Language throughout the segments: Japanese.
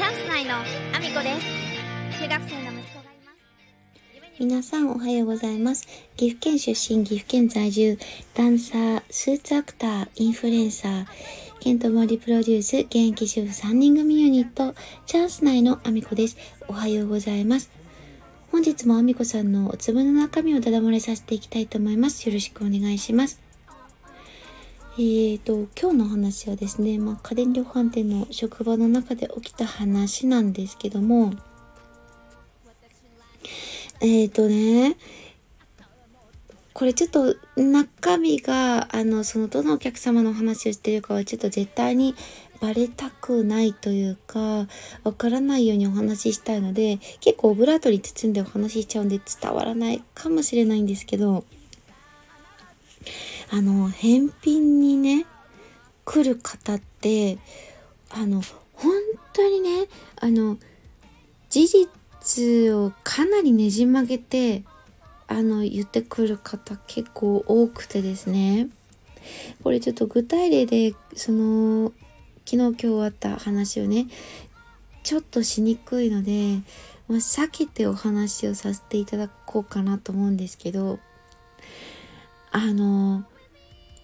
チャンス内のアミコです中学生の息子がいます皆さんおはようございます。岐阜県出身、岐阜県在住、ダンサー、スーツアクター、インフルエンサー、ケントモリプロデュース、現役主婦3人組ユニット、チャンス内のアミコです。おはようございます。本日もアミコさんのお粒の中身をダダ漏れさせていきたいと思います。よろしくお願いします。えーと、今日の話はですね、まあ、家電量販店の職場の中で起きた話なんですけども、えっ、ー、とね、これちょっと中身が、あの、そのどのお客様の話をしてるかはちょっと絶対にバレたくないというか、わからないようにお話ししたいので、結構オブラートに包んでお話ししちゃうんで伝わらないかもしれないんですけど、あの、返品にね、来る方って、あの、本当にね、あの、事実をかなりねじ曲げてあの言ってくる方結構多くてですね。これちょっと具体例でその昨日今日あった話をねちょっとしにくいので、まあ、避けてお話をさせていただこうかなと思うんですけどあの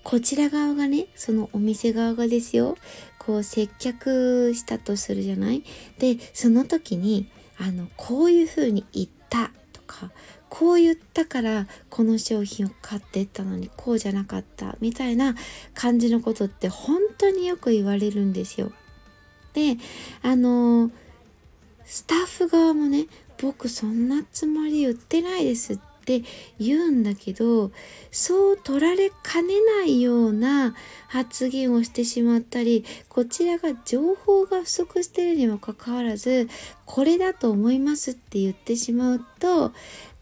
こちら側がねそのお店側がですよこう接客したとするじゃない？でその時にあのこういうふうに言ったとかこう言ったからこの商品を買ってったのにこうじゃなかったみたいな感じのことって本当によく言われるんですよ。であのスタッフ側もね僕そんなつもり言ってないですっって言うんだけどそう取られかねないような発言をしてしまったりこちらが情報が不足してるにもかかわらずこれだと思いますって言ってしまうと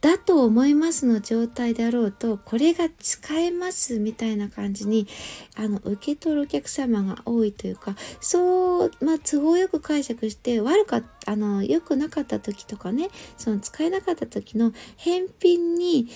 だと思いますの状態であろうとこれが使えますみたいな感じにあの受け取るお客様が多いというかそう、まあ、都合よく解釈して悪かあの良くなかった時とかねその使えなかった時の返品に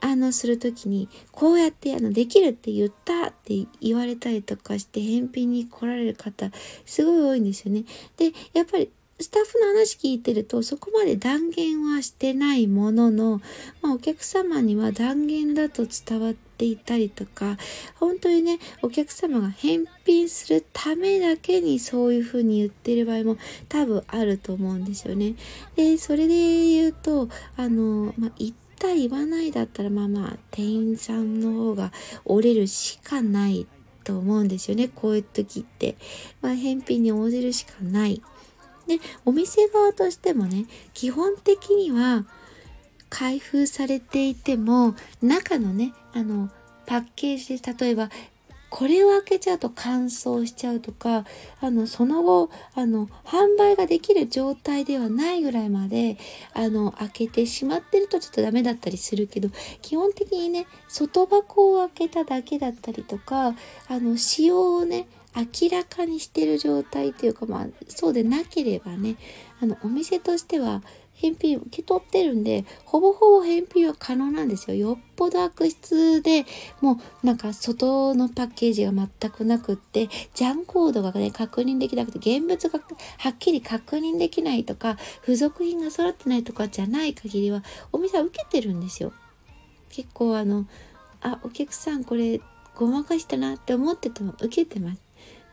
あのする時にこうやってあのできるって言ったって言われたりとかして返品に来られる方すごい多いんですよね。でやっぱりスタッフの話聞いてるとそこまで断言はしてないものの、まあ、お客様には断言だと伝わっていたりとか本当にねお客様が返品するためだけにそういうふうに言ってる場合も多分あると思うんですよね。でそれで言うとあの、まあ、言った言わないだったらまあまあ店員さんの方が折れるしかないと思うんですよねこういう時って。まあ、返品に応じるしかない。でお店側としてもね基本的には開封されていても中のねあのパッケージで例えばこれを開けちゃうと乾燥しちゃうとかあのその後あの販売ができる状態ではないぐらいまであの開けてしまってるとちょっとダメだったりするけど基本的にね外箱を開けただけだったりとかあの使用をね明らかにしてる状態というかまあそうでなければねあのお店としては返品受け取ってるんでほぼほぼ返品は可能なんですよ。よっぽど悪質でもうなんか外のパッケージが全くなくってジャンコードがね確認できなくて現物がはっきり確認できないとか付属品が揃ってないとかじゃない限りはお店は受けてるんですよ。結構あのあお客さんこれごまかしたなって思ってても受けてます。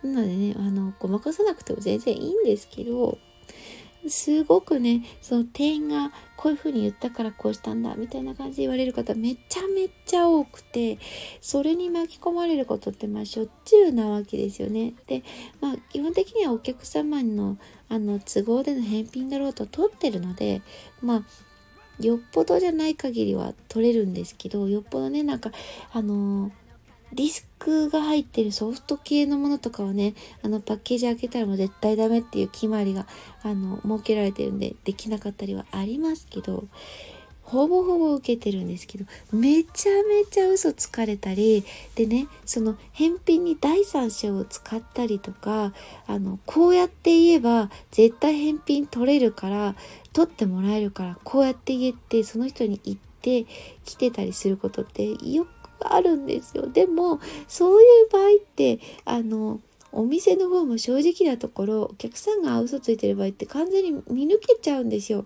なのでね、あの、ごまかさなくても全然いいんですけど、すごくね、その店員がこういう風に言ったからこうしたんだみたいな感じで言われる方めちゃめちゃ多くて、それに巻き込まれることってまあしょっちゅうなわけですよね。で、まあ基本的にはお客様のあの都合での返品だろうと取ってるので、まあよっぽどじゃない限りは取れるんですけど、よっぽどね、なんか、あのーディスクが入ってるソフト系のものとかはね、あのパッケージ開けたらもう絶対ダメっていう決まりが、あの、設けられてるんで、できなかったりはありますけど、ほぼほぼ受けてるんですけど、めちゃめちゃ嘘つかれたり、でね、その返品に第三者を使ったりとか、あの、こうやって言えば絶対返品取れるから、取ってもらえるから、こうやって言えって、その人に言って来てたりすることってよくあるんですよ。でもそういう場合ってあのお店の方も正直なところお客さんが嘘ついてる場合って完全に見抜けちゃうんですよ。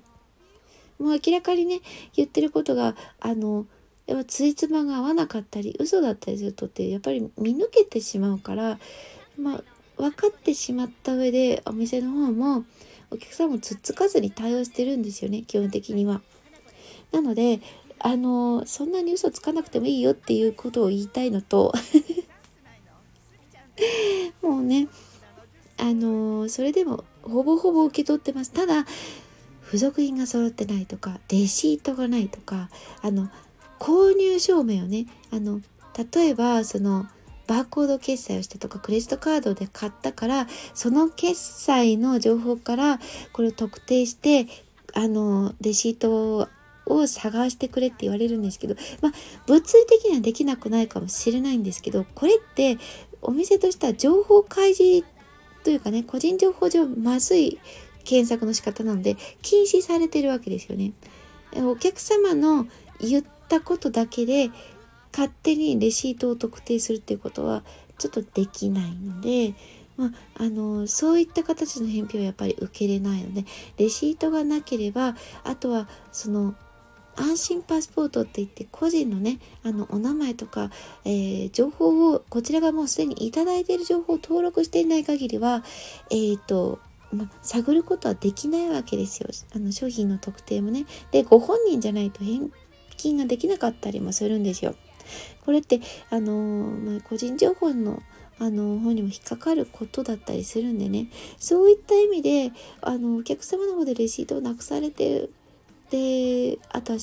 もう明らかにね言ってることがあのやっぱついつまが合わなかったり嘘だったりするとってやっぱり見抜けてしまうからまあ分かってしまった上でお店の方もお客さんもつっつかずに対応してるんですよね基本的には。なのであのそんなに嘘つかなくてもいいよっていうことを言いたいのと もうねあのそれでもほぼほぼ受け取ってます。ただ付属品が揃ってないとかレシートがないとかあの購入証明をねあの例えばそのバーコード決済をしたとかクレジットカードで買ったからその決済の情報からこれを特定してあのレシートをを探してくれって言われるんですけどまあ物理的にはできなくないかもしれないんですけどこれってお店としては情報開示というかね個人情報上まずい検索の仕方なので禁止されてるわけですよね。お客様の言ったことだけで勝手にレシートを特定するっていうことはちょっとできないので、まあ、あのそういった形の返品はやっぱり受けれないのでレシートがなければあとはその安心パスポートって言って個人のねあのお名前とか、えー、情報をこちらがもうすでに頂いている情報を登録していない限りはえっ、ー、とま探ることはできないわけですよ。あの商品の特定もね。でご本人じゃないと返金ができなかったりもするんですよ。これってあのま、個人情報のあの方にも引っかかることだったりするんでね。そういった意味であのお客様の方でレシートをなくされてるであとは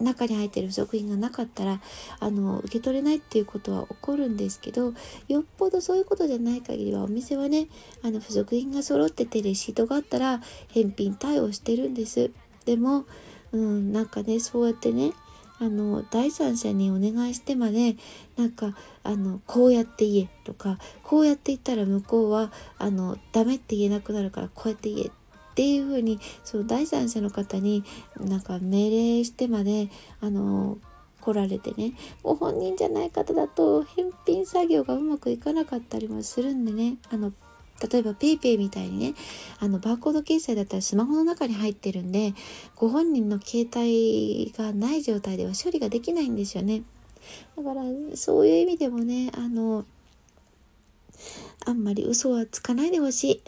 中に入ってる付属品がなかったらあの受け取れないっていうことは起こるんですけどよっぽどそういうことじゃない限りはお店はねあの付属品が揃っててレシートがあったら返品対応してるんです。でも、うん、なんかねそうやってねあの第三者にお願いしてまでなんかあのこうやって言えとかこうやって言ったら向こうはあのダメって言えなくなるからこうやって言えってっていうふうにその第三者の方になんか命令してまであの来られてねご本人じゃない方だと返品作業がうまくいかなかったりもするんでねあの例えば PayPay みたいにねあのバーコード決済だったらスマホの中に入ってるんでご本人の携帯がない状態では処理ができないんですよね。だからそういう意味でもねあのあんまり嘘はつかないでほしい。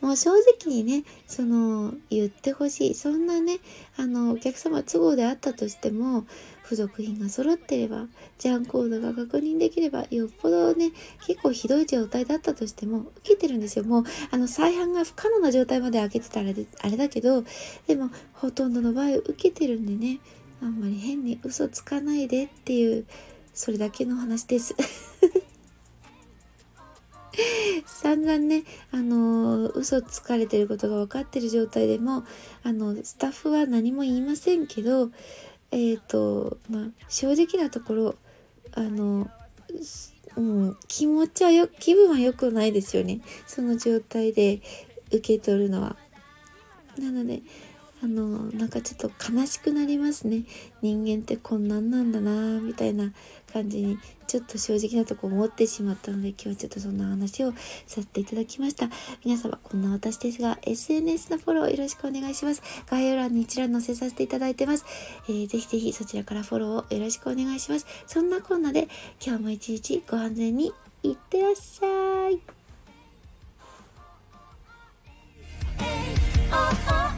もう正直にね、その、言ってほしい。そんなね、あの、お客様都合であったとしても、付属品が揃ってれば、ジャンコードが確認できれば、よっぽどね、結構ひどい状態だったとしても、受けてるんですよ。もう、あの、再販が不可能な状態まで開けてたらあれだけど、でも、ほとんどの場合受けてるんでね、あんまり変に嘘つかないでっていう、それだけの話です。散々ね、あのー、嘘つかれてることが分かってる状態でも、あの、スタッフは何も言いませんけど、えっ、ー、と、まあ、正直なところ、あの、うん、気持ちはよ、気分は良くないですよね。その状態で受け取るのは。なので、あのなんかちょっと悲しくなりますね。人間ってこんなんなんだなみたいな感じにちょっと正直なとこ思ってしまったので今日はちょっとそんな話をさせていただきました。皆様こんな私ですが SNS のフォローよろしくお願いします。概要欄に一覧載せさせていただいてます、えー、ぜひぜひそちらからフォローをよろしくお願いします。そんなこんなで今日も一日ご安全にいってらっしゃい。Oh, oh.